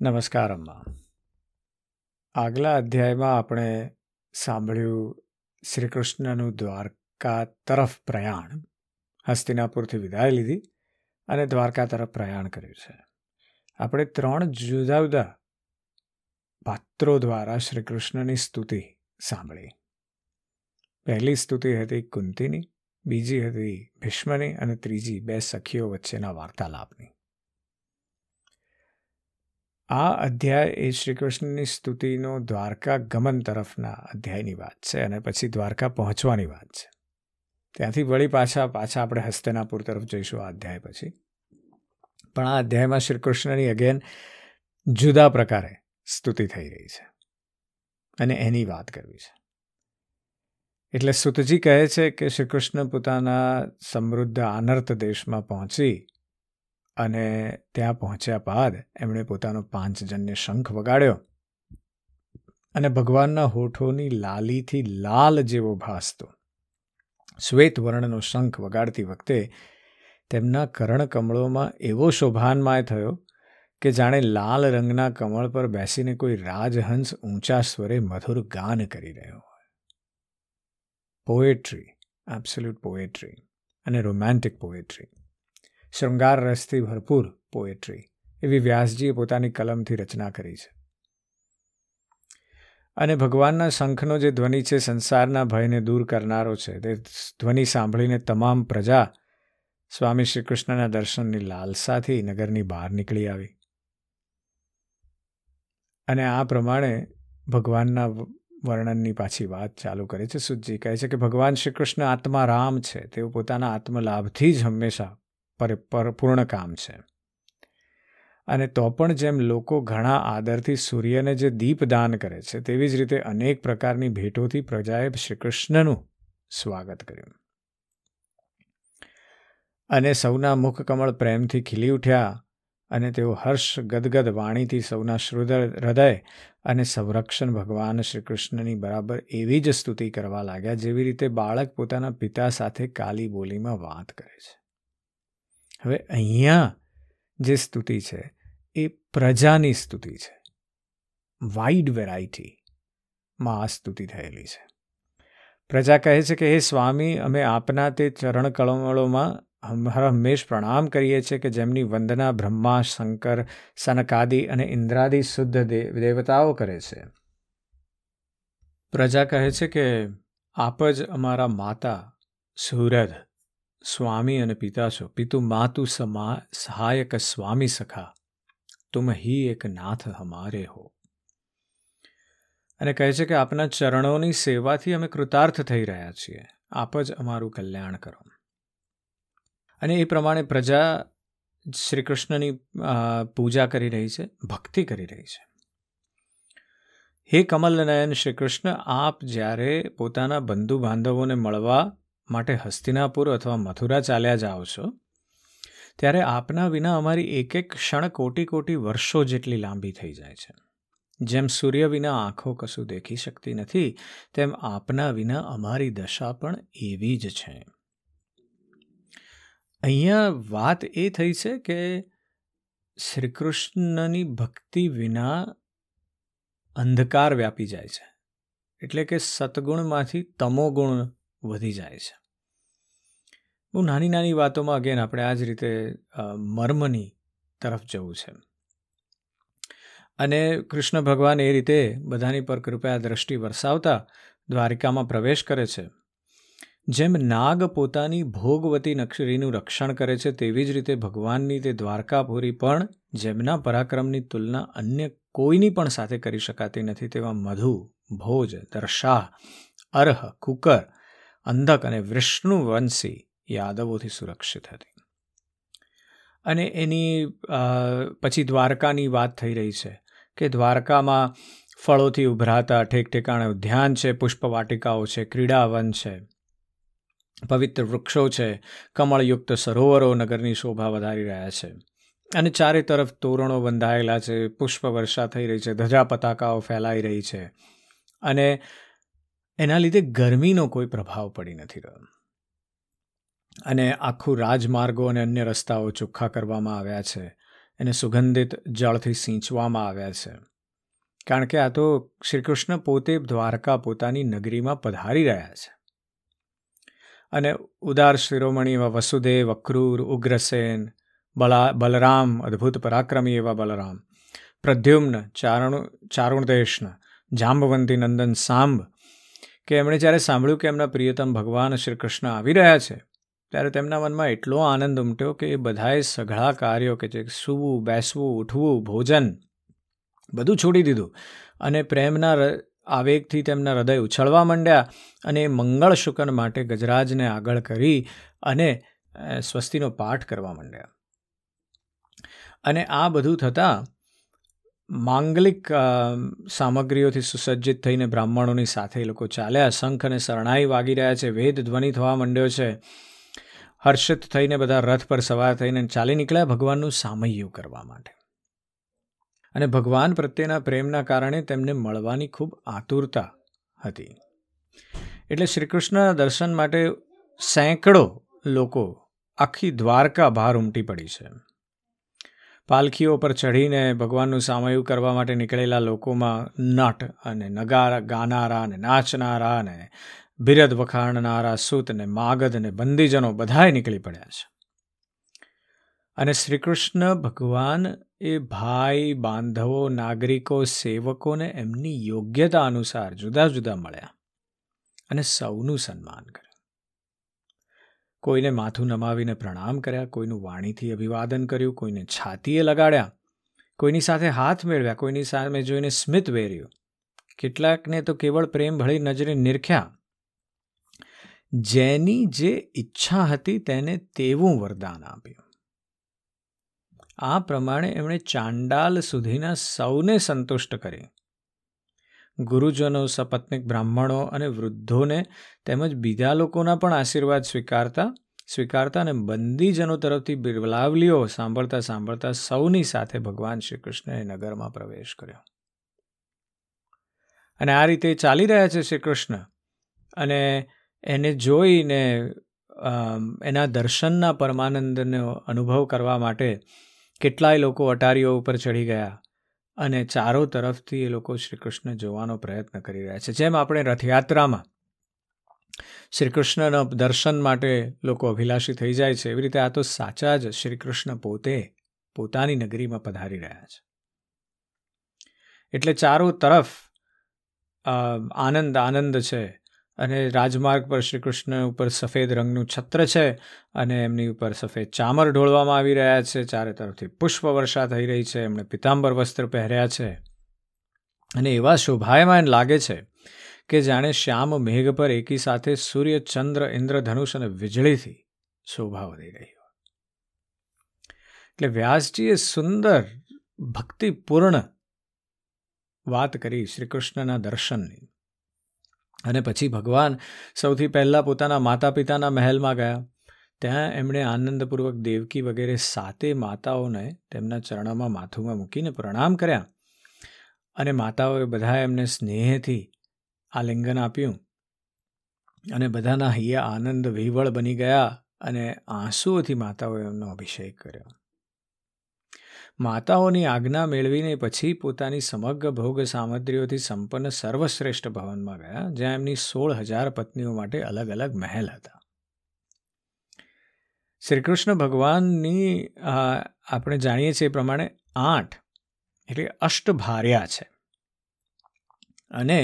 નમસ્કાર અમ્મા આગલા અધ્યાયમાં આપણે સાંભળ્યું શ્રી કૃષ્ણનું દ્વારકા તરફ પ્રયાણ, હસ્તિનાપુરથી વિદાય લીધી અને દ્વારકા તરફ પ્રયાણ કર્યું છે. આપણે ત્રણ જુદા જુદા પાત્રો દ્વારા શ્રી કૃષ્ણની સ્તુતિ સાંભળી. પહેલી સ્તુતિ હતી કુંતીની, બીજી હતી ભીષ્મની અને ત્રીજી બે સખીઓ વચ્ચેના વાર્તાલાપની. આ અધ્યાય એ શ્રી કૃષ્ણની સ્તુતિનો દ્વારકા ગમન તરફના અધ્યાયની વાત છે અને પછી દ્વારકા પહોંચવાની વાત છે. ત્યાંથી વળી પાછા પાછા આપણે હસ્તનાપુર તરફ જઈશું આ અધ્યાય પછી. પણ આ અધ્યાયમાં શ્રી કૃષ્ણની અગેન જુદા પ્રકારે સ્તુતિ થઈ રહી છે અને એની વાત કરવી છે. એટલે સુતજી કહે છે કે શ્રી કૃષ્ણ પોતાના સમૃદ્ધ આનર્ત દેશમાં પહોંચી અને ત્યાં પહોંચ્યા બાદ એમણે પોતાનો પાંચજન્ય શંખ વગાડ્યો અને ભગવાનના હોઠોની લાલીથી લાલ જેવો ભાસતો. શ્વેત વર્ણનો શંખ વગાડતી વખતે તેમના કરણ કમળોમાં એવો શોભાનમાય થયો કે જાણે લાલ રંગના કમળ પર બેસીને કોઈ રાજહંસ ઊંચા સ્વરે મધુર ગાન કરી રહ્યો હોય. પોએટ્રી એબ્સોલ્યુટ પોએટ્રી અને રોમેન્ટિક પોએટ્રી શૃંગાર રસથી ભરપૂર પોએટ્રી એવી વ્યાસજીએ પોતાની કલમથી રચના કરી છે. અને ભગવાનના શંખનો જે ધ્વનિ છે, સંસારના ભયને દૂર કરનારો છે, તે ધ્વનિ સાંભળીને તમામ પ્રજા સ્વામી શ્રી કૃષ્ણના દર્શનની લાલસાથી નગરની બહાર નીકળી આવી. અને આ પ્રમાણે ભગવાનના વર્ણનની પાછી વાત ચાલુ કરે છે. સુજી કહે છે કે ભગવાન શ્રી કૃષ્ણ આત્મા રામ છે, તેઓ પોતાના આત્મલાભથી જ હંમેશા પૂર્ણ કામ છે. અને તો પણ જેમ લોકો ઘણા આદરથી સૂર્યને જે દીપ દાન કરે છે, તેવી જ રીતે અનેક પ્રકારની ભેટોથી પ્રજાએ શ્રી કૃષ્ણનું સ્વાગત કર્યું. અને સૌના મુખ કમળ પ્રેમથી ખીલી ઉઠ્યા અને તેઓ હર્ષ ગદગદ વાણીથી સૌના શ્રુદર હૃદય અને સંરક્ષણ ભગવાન શ્રી કૃષ્ણની બરાબર એવી જ સ્તુતિ કરવા લાગ્યા જેવી રીતે બાળક પોતાના પિતા સાથે કાલી બોલીમાં વાત કરે છે. હવે અહીંયા જે સ્તુતિ છે, એ પ્રજાની સ્તુતિ છે. વાઇડ વેરાયટીમાં આ સ્તુતિ થયેલી છે. પ્રજા કહે છે કે, હે સ્વામી, અમે આપના તે ચરણ કળમળોમાં હંમેશ પ્રણામ કરીએ છીએ કે જેમની વંદના બ્રહ્મા, શંકર, સનકાદિ અને ઇન્દ્રાદિ શુદ્ધ દેવતાઓ કરે છે. પ્રજા કહે છે કે, આપ જ અમારા માતા સુરધ સ્વામી અને પિતા છો. પિતુ માતુ સમા સહાયક સ્વામી સખા. તુમ હી એક નાથ હમારે હો. અને કહે છે કે આપના ચરણોની સેવાથી અમે કૃતાર્થ થઈ રહ્યા છીએ. આપ જ અમારું કલ્યાણ કરો. અને એ પ્રમાણે પ્રજા શ્રી કૃષ્ણની પૂજા કરી રહી છે, ભક્તિ કરી રહી છે. હે કમલનયન શ્રી કૃષ્ણ આપ જ્યારે પોતાના બંધુ બાંધવોને મળવા માટે હસ્તિનાપુર અથવા મથુરા ચાલ્યા જાઓ છો, ત્યારે આપના વિના અમારી એક એક ક્ષણ કોટી કોટી વર્ષો જેટલી લાંબી થઈ જાય છે. જેમ સૂર્ય વિના આંખો કશું દેખી શકતી નથી, તેમ આપના વિના અમારી દશા પણ એવી જ છે. અહીંયા વાત એ થઈ છે કે શ્રીકૃષ્ણની ભક્તિ વિના અંધકાર વ્યાપી જાય છે. એટલે કે સતગુણમાંથી તમોગુણ વધી જાય છે. બહુ નાની નાની વાતોમાં અગેન આપણે આ જ રીતે મર્મની તરફ જવું છે. અને કૃષ્ણ ભગવાન એ રીતે બધાની પર કૃપયા દ્રષ્ટિ વરસાવતા દ્વારિકામાં પ્રવેશ કરે છે. જેમ નાગ પોતાની ભોગવતી નક્ષરીનું રક્ષણ કરે છે, તેવી જ રીતે ભગવાનની તે દ્વારકાપુરી પણ જેમના પરાક્રમની તુલના અન્ય કોઈની પણ સાથે કરી શકાતી નથી, તેવા મધુ, ભોજ દર્શાહ અર્હ, કુકર અંધક અને વિષ્ણુવંશી યાદવોથી સુરક્ષિત હતી. અને એની પછી દ્વારકાની વાત થઈ રહી છે કે દ્વારકામાં ફળોથી ઉભરાતા ઠેક ઠેકાણે ઉદ્યાન છે, પુષ્પવાટિકાઓ છે, ક્રીડાવન છે, પવિત્ર વૃક્ષો છે, કમળયુક્ત સરોવરો નગરની શોભા વધારી રહ્યા છે. અને ચારે તરફ તોરણો બંધાયેલા છે પુષ્પ વર્ષા થઈ રહી છે, ધજા પતાકાઓ ફેલાઈ રહી છે. અને એના લીધે ગરમીનો કોઈ પ્રભાવ પડી નથી રહ્યો. અને આખું રાજમાર્ગો અને અન્ય રસ્તાઓ ચોખ્ખા કરવામાં આવ્યા છે. એને સુગંધિત જળથી સિંચવામાં આવ્યા છે. કારણ કે આ તો શ્રી કૃષ્ણ પોતે દ્વારકા પોતાની નગરીમાં પધારી રહ્યા છે. અને ઉદાર શિરોમણી એવા વસુદેવ, અક્રૂર, ઉગ્રસેન, બલા, બલરામ, અદ્ભુત પરાક્રમી એવા બલરામ, પ્રદ્યુમ્ન, ચારણ, ચારુણદેશન, જાંબવંતી નંદન સાંભ કે એમણે જ્યારે સાંભળ્યું કે એમના પ્રિયતમ ભગવાન શ્રી કૃષ્ણ આવી રહ્યા છે, ત્યારે તેમના મનમાં એટલો આનંદ ઉમટ્યો કે એ બધાએ સઘળા કાર્યો કે જે સૂવું, બેસવું, ઉઠવું, ભોજન બધું છોડી દીધું અને પ્રેમના આવેગથી તેમના હૃદય ઉછળવા માંડ્યા અને એ મંગળ શુકન માટે ગજરાજને આગળ કરી અને સ્વસ્તિનો પાઠ કરવા માંડ્યા. અને આ બધું થતાં માંગલિક સામગ્રીઓથી સુસજ્જિત થઈને બ્રાહ્મણોની સાથે એ લોકો ચાલ્યા. શંખ અને શરણાઈ વાગી રહ્યા છે. વેદ ધ્વનિ થવા માંડ્યો છે. હર્ષિત થઈને બધા રથ પર સવાર થઈને ચાલી નીકળ્યા ભગવાનનું સામૈયું કરવા માટે. અને ભગવાન પ્રત્યેના પ્રેમના કારણે તેમને મળવાની ખૂબ આતુરતા હતી. એટલે શ્રીકૃષ્ણ દર્શન માટે સેંકડો લોકો આખી દ્વારકા બહાર ઉમટી પડી છે. પાલખીઓ પર ચઢીને ભગવાનનું સામયું કરવા માટે નીકળેલા લોકોમાં નટ અને નગારા ગાનારા અને નાચનારા અને બિરદ વખાણનારા સૂત ને માગધ ને બંદીજનો બધાએ નીકળી પડ્યા છે. અને શ્રીકૃષ્ણ ભગવાન એ ભાઈ, બાંધવો, નાગરિકો, સેવકોને એમની યોગ્યતા અનુસાર જુદા જુદા મળ્યા અને સૌનું સન્માન કર્યું. કોઈને માથું નમાવીને પ્રણામ કર્યા, કોઈનું વાણીથી અભિવાદન કર્યું, કોઈને છાતીએ લગાડ્યા, કોઈની સાથે હાથ મેળવ્યા, કોઈની સામે જોઈને સ્મિત વેર્યું. કેટલાકને તો કેવળ પ્રેમ ભળી નજરે નિરખ્યા. જેની જે ઈચ્છા હતી તેને તેવું વરદાન આપ્યું. આ પ્રમાણે એમણે ચાંડાલ સુધીના સૌને સંતુષ્ટ કરી. ગુરુજનો, સપત્નિક બ્રાહ્મણો અને વૃદ્ધોને તેમજ બીજા લોકોના પણ આશીર્વાદ સ્વીકારતા સ્વીકારતા અને બંદીજનો તરફથી બિરલાવલીઓ સાંભળતા સાંભળતા સૌની સાથે ભગવાન શ્રી કૃષ્ણએ નગરમાં પ્રવેશ કર્યો. અને આ રીતે ચાલી રહ્યા છે શ્રી કૃષ્ણ અને એને જોઈને એના દર્શનના પરમાનંદનો અનુભવ કરવા માટે કેટલાય લોકો અટારીઓ ઉપર ચડી ગયા. અને ચારો તરફથી એ લોકો શ્રી કૃષ્ણ જોવાનો પ્રયત્ન કરી રહ્યા છે. જેમ આપણે રથયાત્રામાં શ્રી કૃષ્ણના દર્શન માટે લોકો અભિલાષી થઈ જાય છે, એવી રીતે આ તો સાચા જ શ્રી કૃષ્ણ પોતે પોતાની નગરીમાં પધારી રહ્યા છે. એટલે ચારો તરફ આનંદ આનંદ છે. અને રાજમાર્ગ પર શ્રી કૃષ્ણ ઉપર સફેદ રંગનું છત્ર છે અને એમની ઉપર સફેદ ચામર ઢોળવામાં આવી રહ્યા છે. ચારે તરફથી પુષ્પ વર્ષા થઈ રહી છે. એમણે પિતાંબર વસ્ત્ર પહેર્યા છે. અને એવા શોભાયમાન લાગે છે કે જાણે શ્યામ મેઘ પર એકી સાથે સૂર્ય, ચંદ્ર ઇન્દ્રધનુષ અને વીજળીથી શોભા વધી રહી હોય. એટલે વ્યાસજીએ સુંદર, ભક્તિપૂર્ણ વાત કરી શ્રી કૃષ્ણના દર્શનની. અને પછી ભગવાન સૌથી પહેલાં પોતાના માતા પિતાના મહેલમાં ગયા. ત્યાં એમણે આનંદપૂર્વક દેવકી વગેરે સાતે માતાઓને તેમના ચરણોમાં માથુમાં મૂકીને પ્રણામ કર્યા. અને માતાઓએ બધા એમને સ્નેહથી આલિંગન આપ્યું. અને બધાના હૈયા આનંદ વિહવળ બની ગયા અને આંસુઓથી માતાઓએ એમનો અભિષેક કર્યો. માતાઓની આજ્ઞા મેળવીને પછી પોતાની સમગ્ર ભોગ સામગ્રીઓથી સંપન્ન સર્વશ્રેષ્ઠ ભવનમાં ગયા, જ્યાં એમની સોળ હજાર પત્નીઓ માટે અલગ અલગ મહેલ હતા. શ્રી કૃષ્ણ ભગવાનની આપણે જાણીએ છીએ પ્રમાણે આઠ, એટલે અષ્ટભાર્યા છે. અને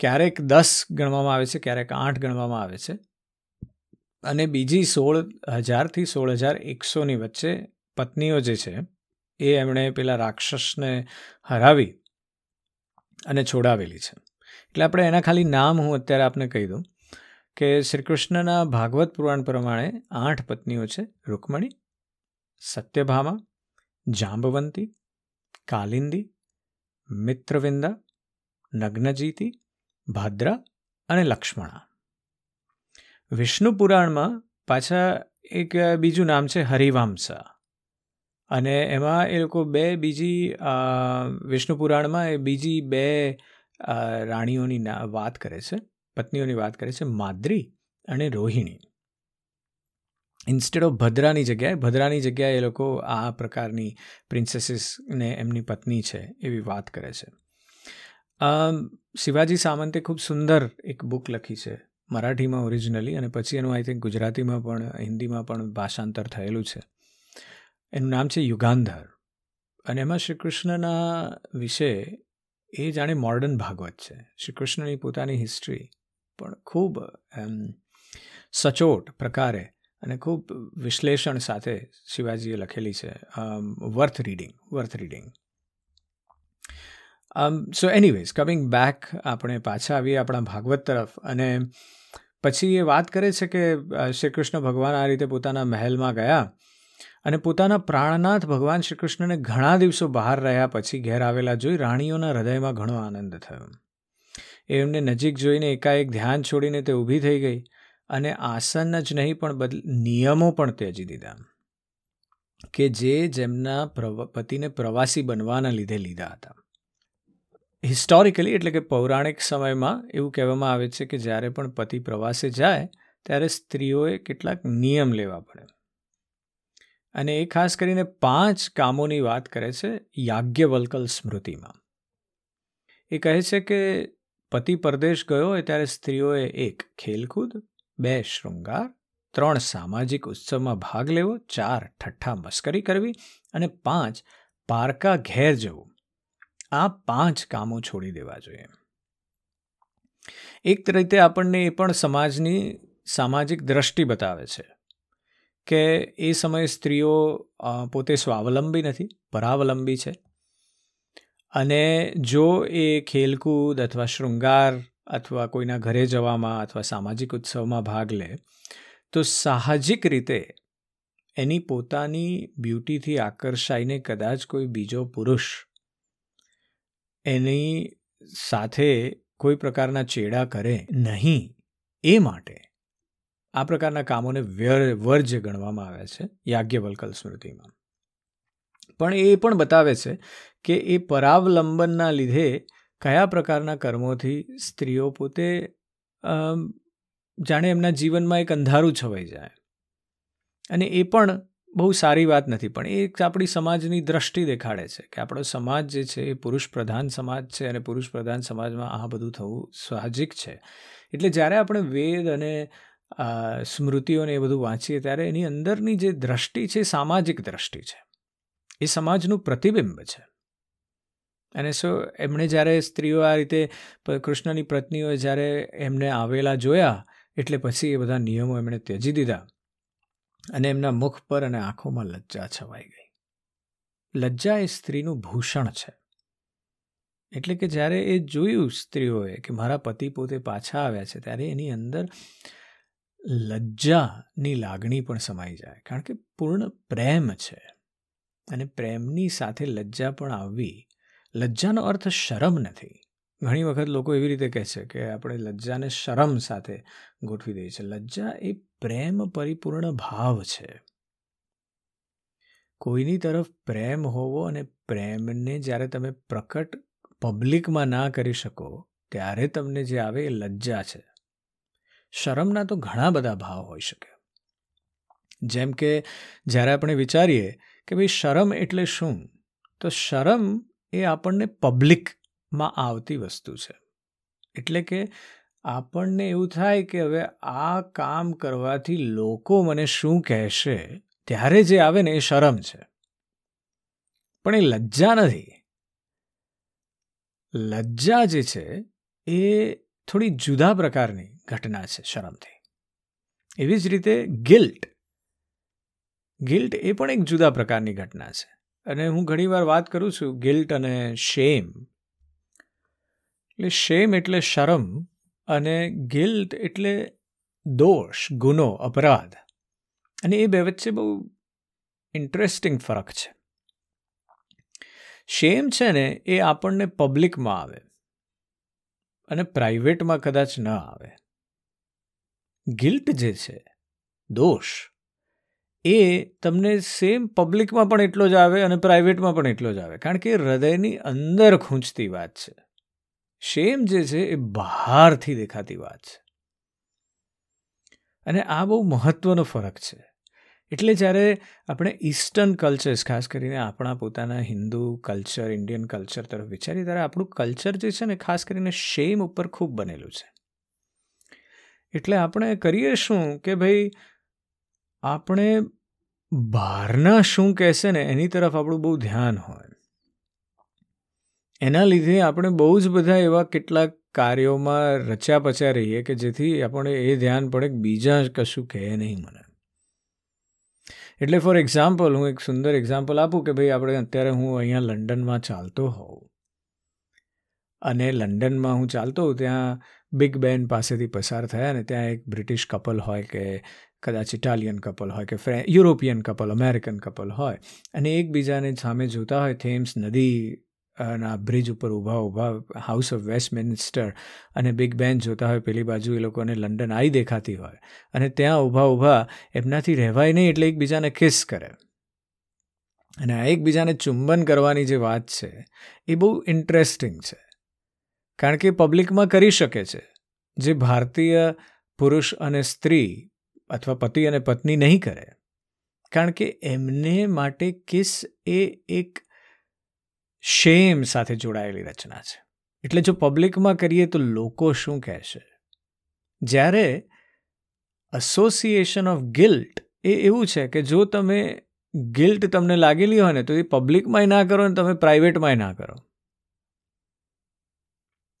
ક્યારેક દસ ગણવામાં આવે છે, ક્યારેક આઠ ગણવામાં આવે છે. અને બીજી સોળ હજારથી સોળ હજાર એકસોની વચ્ચે પત્નીઓ જે છે એ એમણે પેલા રાક્ષસને હરાવી અને છોડાવેલી છે. એટલે આપણે એના ખાલી નામ હું અત્યારે આપને કહી દઉં કે શ્રી કૃષ્ણના ભાગવત પુરાણ પ્રમાણે આઠ પત્નીઓ છે રૂકમણી, સત્યભામા, જાંબવંતી, કાલિંદી, મિત્રવિંદા, નગ્નજીતી, ભાદ્રા અને લક્ષ્મણા. વિષ્ણુ પુરાણમાં પાછા એક બીજું નામ છે હરિવાંસા અને એમાં એ લોકો બે બીજી વિષ્ણુ પુરાણમાં એ બીજી બે રાણીઓની વાત કરે છે, પત્નીઓની વાત કરે છે, માદ્રી અને રોહિણી. ઇન્સ્ટેડ ઓફ ભદ્રાની જગ્યાએ ભદ્રાની જગ્યાએ એ લોકો આ પ્રકારની પ્રિન્સેસીસને એમની પત્ની છે એવી વાત કરે છે. શિવાજી સામંતે ખૂબ સુંદર એક બુક લખી છે, મરાઠીમાં ઓરિજિનલી અને પછી એનું આઈ થિંક ગુજરાતીમાં પણ, હિન્દીમાં પણ ભાષાંતર થયેલું છે. એનું નામ છે યુગાંધર. અને એમાં શ્રી કૃષ્ણના વિશે એ જાણે મોર્ડન ભાગવત છે. શ્રી કૃષ્ણની પોતાની હિસ્ટ્રી પણ ખૂબ, એમ, સચોટ પ્રકારે અને ખૂબ વિશ્લેષણ સાથે શિવાજીએ લખેલી છે. Worth reading worth reading so anyways coming back આપણે પાછા આવીએ આપણા ભાગવત તરફ. અને પછી એ વાત કરે છે કે શ્રી કૃષ્ણ ભગવાન આ રીતે પોતાના મહેલમાં ગયા અને પોતાના પ્રાણનાથ ભગવાન શ્રી કૃષ્ણને ઘણા દિવસો બહાર રહ્યા પછી ઘેર આવેલા જોઈ રાણીઓના હૃદયમાં ઘણો આનંદ થયો. એમને નજીક જોઈને એકાએક ધ્યાન છોડીને તે ઊભી થઈ ગઈ અને આસન જ નહીં પણ બદલ નિયમો પણ ત્યજી દીધા કે જે જેમના પતિને પ્રવાસી બનવાના લીધે લીધા હતા. હિસ્ટોરિકલી એટલે કે પૌરાણિક સમયમાં એવું કહેવામાં આવે છે કે જ્યારે પણ પતિ પ્રવાસે જાય ત્યારે સ્ત્રીઓએ કેટલાક નિયમ લેવા પડે. અને એ ખાસ કરીને પાંચ કામોની વાત કરે છે યાજ્ઞવલ્કલ સ્મૃતિમાં. એ કહે છે કે પતિ પરદેશ ગયો હોય ત્યારે સ્ત્રીઓએ એક ખેલકૂદ, બે શૃંગાર, ત્રણ સામાજિક ઉત્સવમાં ભાગ લેવો, ચાર ઠઠ્ઠા મસ્કરી કરવી અને પાંચ પારકા ઘેર જવું. આ પાંચ કામો છોડી દેવા જોઈએ. એક રીતે આપણને એ પણ સમાજની સામાજિક દ્રષ્ટિ બતાવે છે. કે એ સમયે સ્ત્રીઓ પોતે સ્વાવલંબી નથી, પરાવલંબી છે. અને જો એ ખેલકૂદ અથવા શૃંગાર અથવા કોઈના ઘરે જવામાં અથવા સામાજિક ઉત્સવમાં ભાગ લે, તો સાહજિક રીતે એની પોતાની બ્યુટીથી આકર્ષાઈને કદાચ કોઈ બીજો પુરુષ એની સાથે કોઈ પ્રકારના ચેડા કરે નહીં એ માટે આ પ્રકારના કામોને વર્જ્ય ગણવામાં આવ્યા છે યાજ્ઞવલ્કલ સ્મૃતિમાં. પણ એ પણ બતાવે છે કે એ પરાવલંબનના લીધે કયા પ્રકારના કર્મોથી સ્ત્રીઓ પોતે જાણે એમના જીવનમાં એક અંધારું છવાઈ જાય. અને એ પણ બહુ સારી વાત નથી, પણ એ આપણી સમાજની દ્રષ્ટિ દેખાડે છે કે આપણો સમાજ જે છે એ પુરુષ પ્રધાન સમાજ છે અને પુરુષ પ્રધાન સમાજમાં આ બધું થવું સાહજિક છે. એટલે જ્યારે આપણે વેદ અને સ્મૃતિઓને એ બધું વાંચીએ ત્યારે એની અંદરની જે દ્રષ્ટિ છે સામાજિક દ્રષ્ટિ છે. એ સમાજનું પ્રતિબિંબ છે. અને સો, એમણે જ્યારે સ્ત્રીઓ આ રીતે કૃષ્ણની પત્નીઓએ જ્યારે એમને આવેલા જોયા, એટલે પછી એ બધા નિયમો એમણે ત્યજી દીધા. અને એમના મુખ પર અને આંખોમાં લજ્જા છવાઈ ગઈ. લજ્જા એ સ્ત્રીનું ભૂષણ છે. એટલે કે જ્યારે એ જોયું સ્ત્રીઓએ કે મારા પતિ પોતે પાછા આવ્યા છે, ત્યારે એની અંદર લજ્જાની લાગણી પણ સમાઈ જાય, કારણ કે પૂર્ણ પ્રેમ છે. અને પ્રેમની સાથે લજ્જા પણ આવવી લજ્જાનો અર્થ શરમ નથી. ઘણી વખત લોકો એવી રીતે કહે છે કે આપણે લજ્જાને શરમ સાથે ગોઠવી દઈએ છીએ. લજ્જા એ પ્રેમ પરિપૂર્ણ ભાવ છે. કોઈની તરફ પ્રેમ હોવો અને પ્રેમને જ્યારે તમે પ્રકટ પબ્લિકમાં ના કરી શકો, ત્યારે તમને જે આવે એ લજ્જા છે. શરમના તો ઘણા બધા ભાવ હોઈ શકે. જેમ કે, જ્યારે આપણે વિચારીએ કે ભાઈ શરમ એટલે શું, તો શરમ એ આપણને પબ્લિકમાં આવતી વસ્તુ છે. એટલે કે આપણને એવું થાય કે હવે આ કામ કરવાથી લોકો મને શું કહેશે, ત્યારે જે આવે ને એ શરમ છે. પણ એ લજ્જા નથી. લજ્જા જે છે એ થોડી જુદા પ્રકારની ઘટના છે શરમથી. એવી જ રીતે ગિલ્ટ ગિલ્ટ એ પણ એક જુદા પ્રકારની ઘટના છે. અને હું ઘણીવાર વાત કરું છું ગિલ્ટ અને શેમ એટલે શેમ એટલે શરમ અને ગિલ્ટ એટલે દોષ, ગુનો, અપરાધ. અને એ બે વચ્ચે બહુ ઇન્ટરેસ્ટિંગ ફરક છે. શેમ છે ને એ આપણને પબ્લિકમાં આવે. અને પ્રાઇવેટમાં કદાચ ન આવે. ગિલ્ટ જે છે, દોષ. એ તમને સેમ પબ્લિકમાં પણ એટલો જ આવે અને પ્રાઇવેટમાં પણ એટલો જ આવે. કારણ કે હૃદયની અંદર ખૂંચતી વાત છે. શેમ જે છે એ બહારથી દેખાતી વાત છે. અને આ બહુ મહત્વનો ફરક છે. એટલે જ્યારે આપણે ઈસ્ટર્ન કલ્ચર્સ, ખાસ કરીને આપણા પોતાના હિન્દુ કલ્ચર, ઇન્ડિયન કલ્ચર તરફ વિચારીએ, ત્યારે આપણું કલ્ચર જે છે ને ખાસ કરીને શેમ ઉપર ખૂબ બનેલું છે. એટલે આપણે કરીએ શું કે ભાઈ આપણે બહારના શું કહેશે ને, એની તરફ આપણું બહુ ધ્યાન હોય. એના લીધે આપણે બહુ જ બધા એવા કેટલાક કાર્યોમાં રચ્યા પચ્યા રહીએ કે જેથી આપણે એ ધ્યાન પડે કે બીજા કશું કહે નહીં મને. એટલે ફોર એક્ઝામ્પલ હું એક સુંદર એક્ઝામ્પલ આપું કે ભાઈ આપણે અત્યારે હું અહીંયા લંડનમાં ચાલતો હોઉં. અને લંડનમાં હું ચાલતો હોઉં, ત્યાં બિગ બેન પાસેથી પસાર થયા અને ત્યાં એક બ્રિટિશ કપલ હોય કે કદાચ ઇટાલિયન કપલ હોય કે ફ્રે, યુરોપિયન કપલ, અમેરિકન કપલ હોય. અને એકબીજાને સામે જોતા હોય થેમ્સ નદી ના બ્રિજ ઉપર ઊભા ઊભા હાઉસ ઓફ વેસ્ટમિન્સ્ટર અને બિગ બેન જોતા હોય પેલી બાજુ એ લોકોને લંડન આવી દેખાતી હોય. અને ત્યાં ઊભા ઊભા એમનાથી રહેવાય નહીં એટલે એકબીજાને કિસ કરે. અને આ એકબીજાને ચુંબન કરવાની જે વાત છે એ બહુ ઇન્ટરેસ્ટિંગ છે. કારણ કે પબ્લિકમાં કરી શકે છે. જે ભારતીય પુરુષ અને સ્ત્રી અથવા પતિ અને પત્ની નહીં કરે. કારણ કે એમને માટે કિસ એ એક શેમ સાથે જોડાયેલી રચના છે. એટલે જો પબ્લિકમાં કરીએ તો લોકો શું કહેશે? જ્યારે અસોસિએશન ઓફ ગિલ્ટ એ એવું છે કે જો તમે ગિલ્ટ તમને લાગેલી હોય ને તો એ પબ્લિકમાંય ના કરો ને તમે પ્રાઇવેટમાંય ના કરો.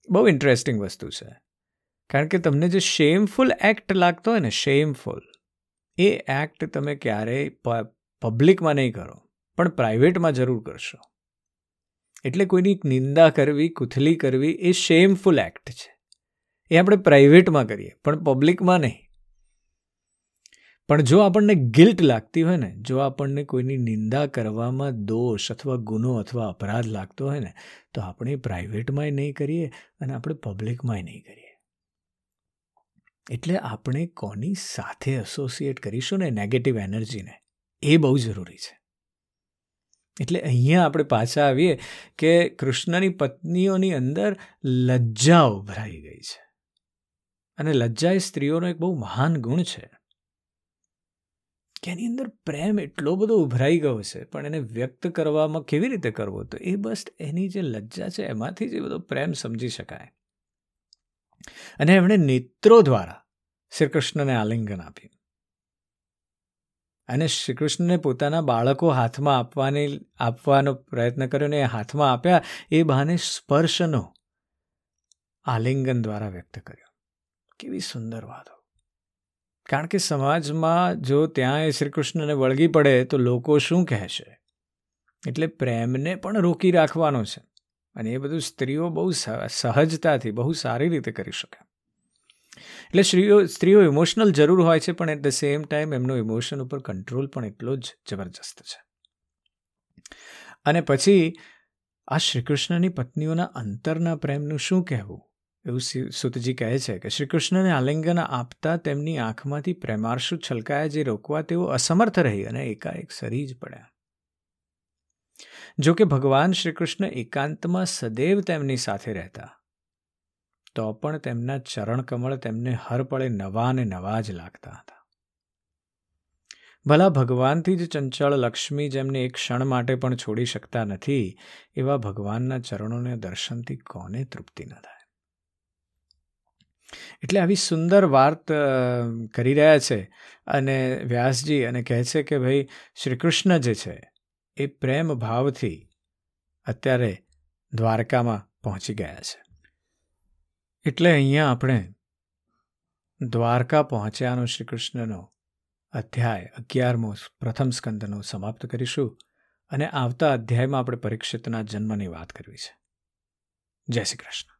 બહુ ઇન્ટરેસ્ટિંગ વસ્તુ છે. કારણ કે તમને જે શેમફુલ એક્ટ લાગતો હોય ને શેમફુલ એ એક્ટ તમે ક્યારેય પબ્લિકમાં નહીં કરો, પણ પ્રાઇવેટમાં જરૂર કરશો. એટલે કોઈની નિંદા કરવી, કુથલી કરવી એ શેમફુલ એક્ટ છે. એ આપણે પ્રાઇવેટમાં કરીએ, પણ પબ્લિકમાં નહીં. પણ જો આપણને ગિલ્ટ લાગતી હોય ને, જો આપણને કોઈની નિંદા કરવામાં દોષ અથવા ગુનો અથવા અપરાધ લાગતો હોય ને, તો આપણે પ્રાઇવેટમાંય નહીં કરીએ અને આપણે પબ્લિકમાંય નહીં કરીએ. એટલે આપણે કોની સાથે એસોસિએટ કરીશું ને નેગેટિવ એનર્જીને એ બહુ જરૂરી છે. એટલે અહીંયા આપણે પાછા આવીએ કે કૃષ્ણની પત્નીઓની અંદર લજ્જા ઉભરાઈ ગઈ છે. અને લજ્જા એ સ્ત્રીઓનો એક બહુ મહાન ગુણ છે. કે અંદર પ્રેમ એટલો બધો ઉભરાઈ ગયો છે, પણ એને વ્યક્ત કરવામાં કેવી રીતે કરવો, તો એ બસ એની જે લજ્જા છે, એમાંથી જ એ બધો પ્રેમ સમજી શકાય. અને એમણે નેત્રો દ્વારા શ્રી કૃષ્ણને આલિંગન આપ્યું. અને શ્રી કૃષ્ણને પોતાના બાળકો હાથમાં આપવાની, આપવાનો પ્રયત્ન કર્યો ને એ હાથમાં આપ્યા, એ બહાને સ્પર્શનો આલિંગન દ્વારા વ્યક્ત કર્યો. કેવી સુંદર વાતો. કારણ કે સમાજમાં જો ત્યાં એ શ્રી કૃષ્ણને વળગી પડે તો લોકો શું કહેશે? એટલે પ્રેમને પણ રોકી રાખવાનો છે. અને એ બધું સ્ત્રીઓ બહુ સહજતાથી, બહુ સારી રીતે કરી શકે. એટલે સ્ત્રીઓ સ્ત્રીઓ ઇમોશનલ જરૂર હોય છે, પણ એટ ધ સેમ ટાઈમ એમનો ઇમોશન ઉપર કંટ્રોલ પણ એટલો જ જબરજસ્ત છે. અને પછી આ શ્રીકૃષ્ણની પત્નીઓના અંતરના પ્રેમનું શું કહેવું? એવું સુતજી કહે છે કે શ્રીકૃષ્ણને આલિંગન આપતા તેમની આંખમાંથી પ્રેમાર્શુ છલકાયા જે રોકવા તેઓ અસમર્થ રહી અને એકાએક સરી જ પડ્યા. જો કે ભગવાન શ્રીકૃષ્ણ એકાંતમાં સદૈવ તેમની સાથે રહેતા. તો પણ તેમના ચરણકમળ તેમને હર પળે નવા અને નવા જ લાગતા હતા. ભલા ભગવાનથી જ ચંચળ લક્ષ્મી જેમને એક ક્ષણ માટે પણ છોડી શકતા નથી, એવા ભગવાનના ચરણોને દર્શનથી કોને તૃપ્તિ ન થાય? એટલે આવી સુંદર વાત કરી રહ્યા છે અને વ્યાસજી અને કહે છે કે ભાઈ શ્રી કૃષ્ણ જે છે એ પ્રેમ ભાવથી અત્યારે દ્વારકામાં પહોંચી ગયા છે. એટલે અહીંયા આપણે દ્વારકા પહોંચ્યાનો શ્રી કૃષ્ણનો અધ્યાય અગિયારમો પ્રથમ સ્કંદનો સમાપ્ત કરીશું અને આવતા અધ્યાયમાં આપણે પરીક્ષિતના જન્મની વાત કરવી છે. જય શ્રી કૃષ્ણ.